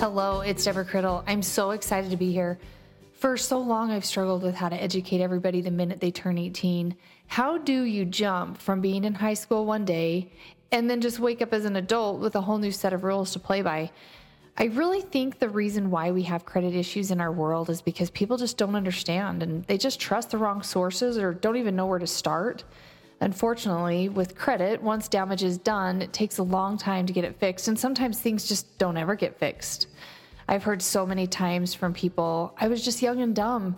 Hello, it's Deborah Criddle. I'm so excited to be here. For so long, I've struggled with how to educate everybody the minute they turn 18. How do you jump from being in high school one day and then just wake up as an adult with a whole new set of rules to play by? I really think the reason why we have credit issues in our world is because people just don't understand and they just trust the wrong sources or don't even know where to start. Unfortunately, with credit, once damage is done, it takes a long time to get it fixed, and sometimes things just don't ever get fixed. I've heard so many times from people, I was just young and dumb.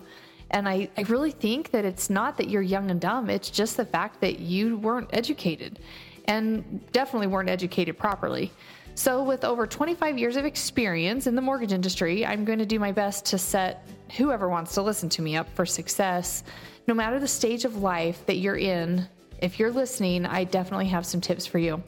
And I, I really think that it's not that you're young and dumb, it's just the fact that you weren't educated and definitely weren't educated properly. So, with over 25 years of experience in the mortgage industry, I'm going to do my best to set whoever wants to listen to me up for success, no matter the stage of life that you're in if you're listening, I definitely have some tips for you.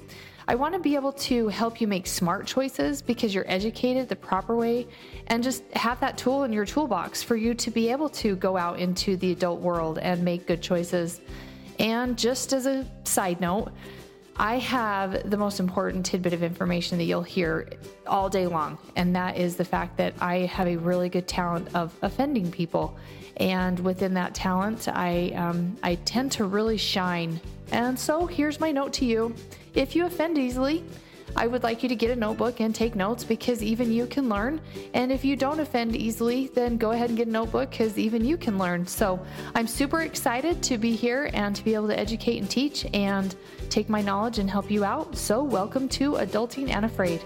I want to be able to help you make smart choices because you're educated the proper way and just have that tool in your toolbox for you to be able to go out into the adult world and make good choices. And just as a side note, I have the most important tidbit of information that you'll hear all day long, and that is the fact that I have a really good talent of offending people. And within that talent, I, um, I tend to really shine. And so here's my note to you if you offend easily, I would like you to get a notebook and take notes because even you can learn. And if you don't offend easily, then go ahead and get a notebook because even you can learn. So I'm super excited to be here and to be able to educate and teach and take my knowledge and help you out. So welcome to Adulting and Afraid.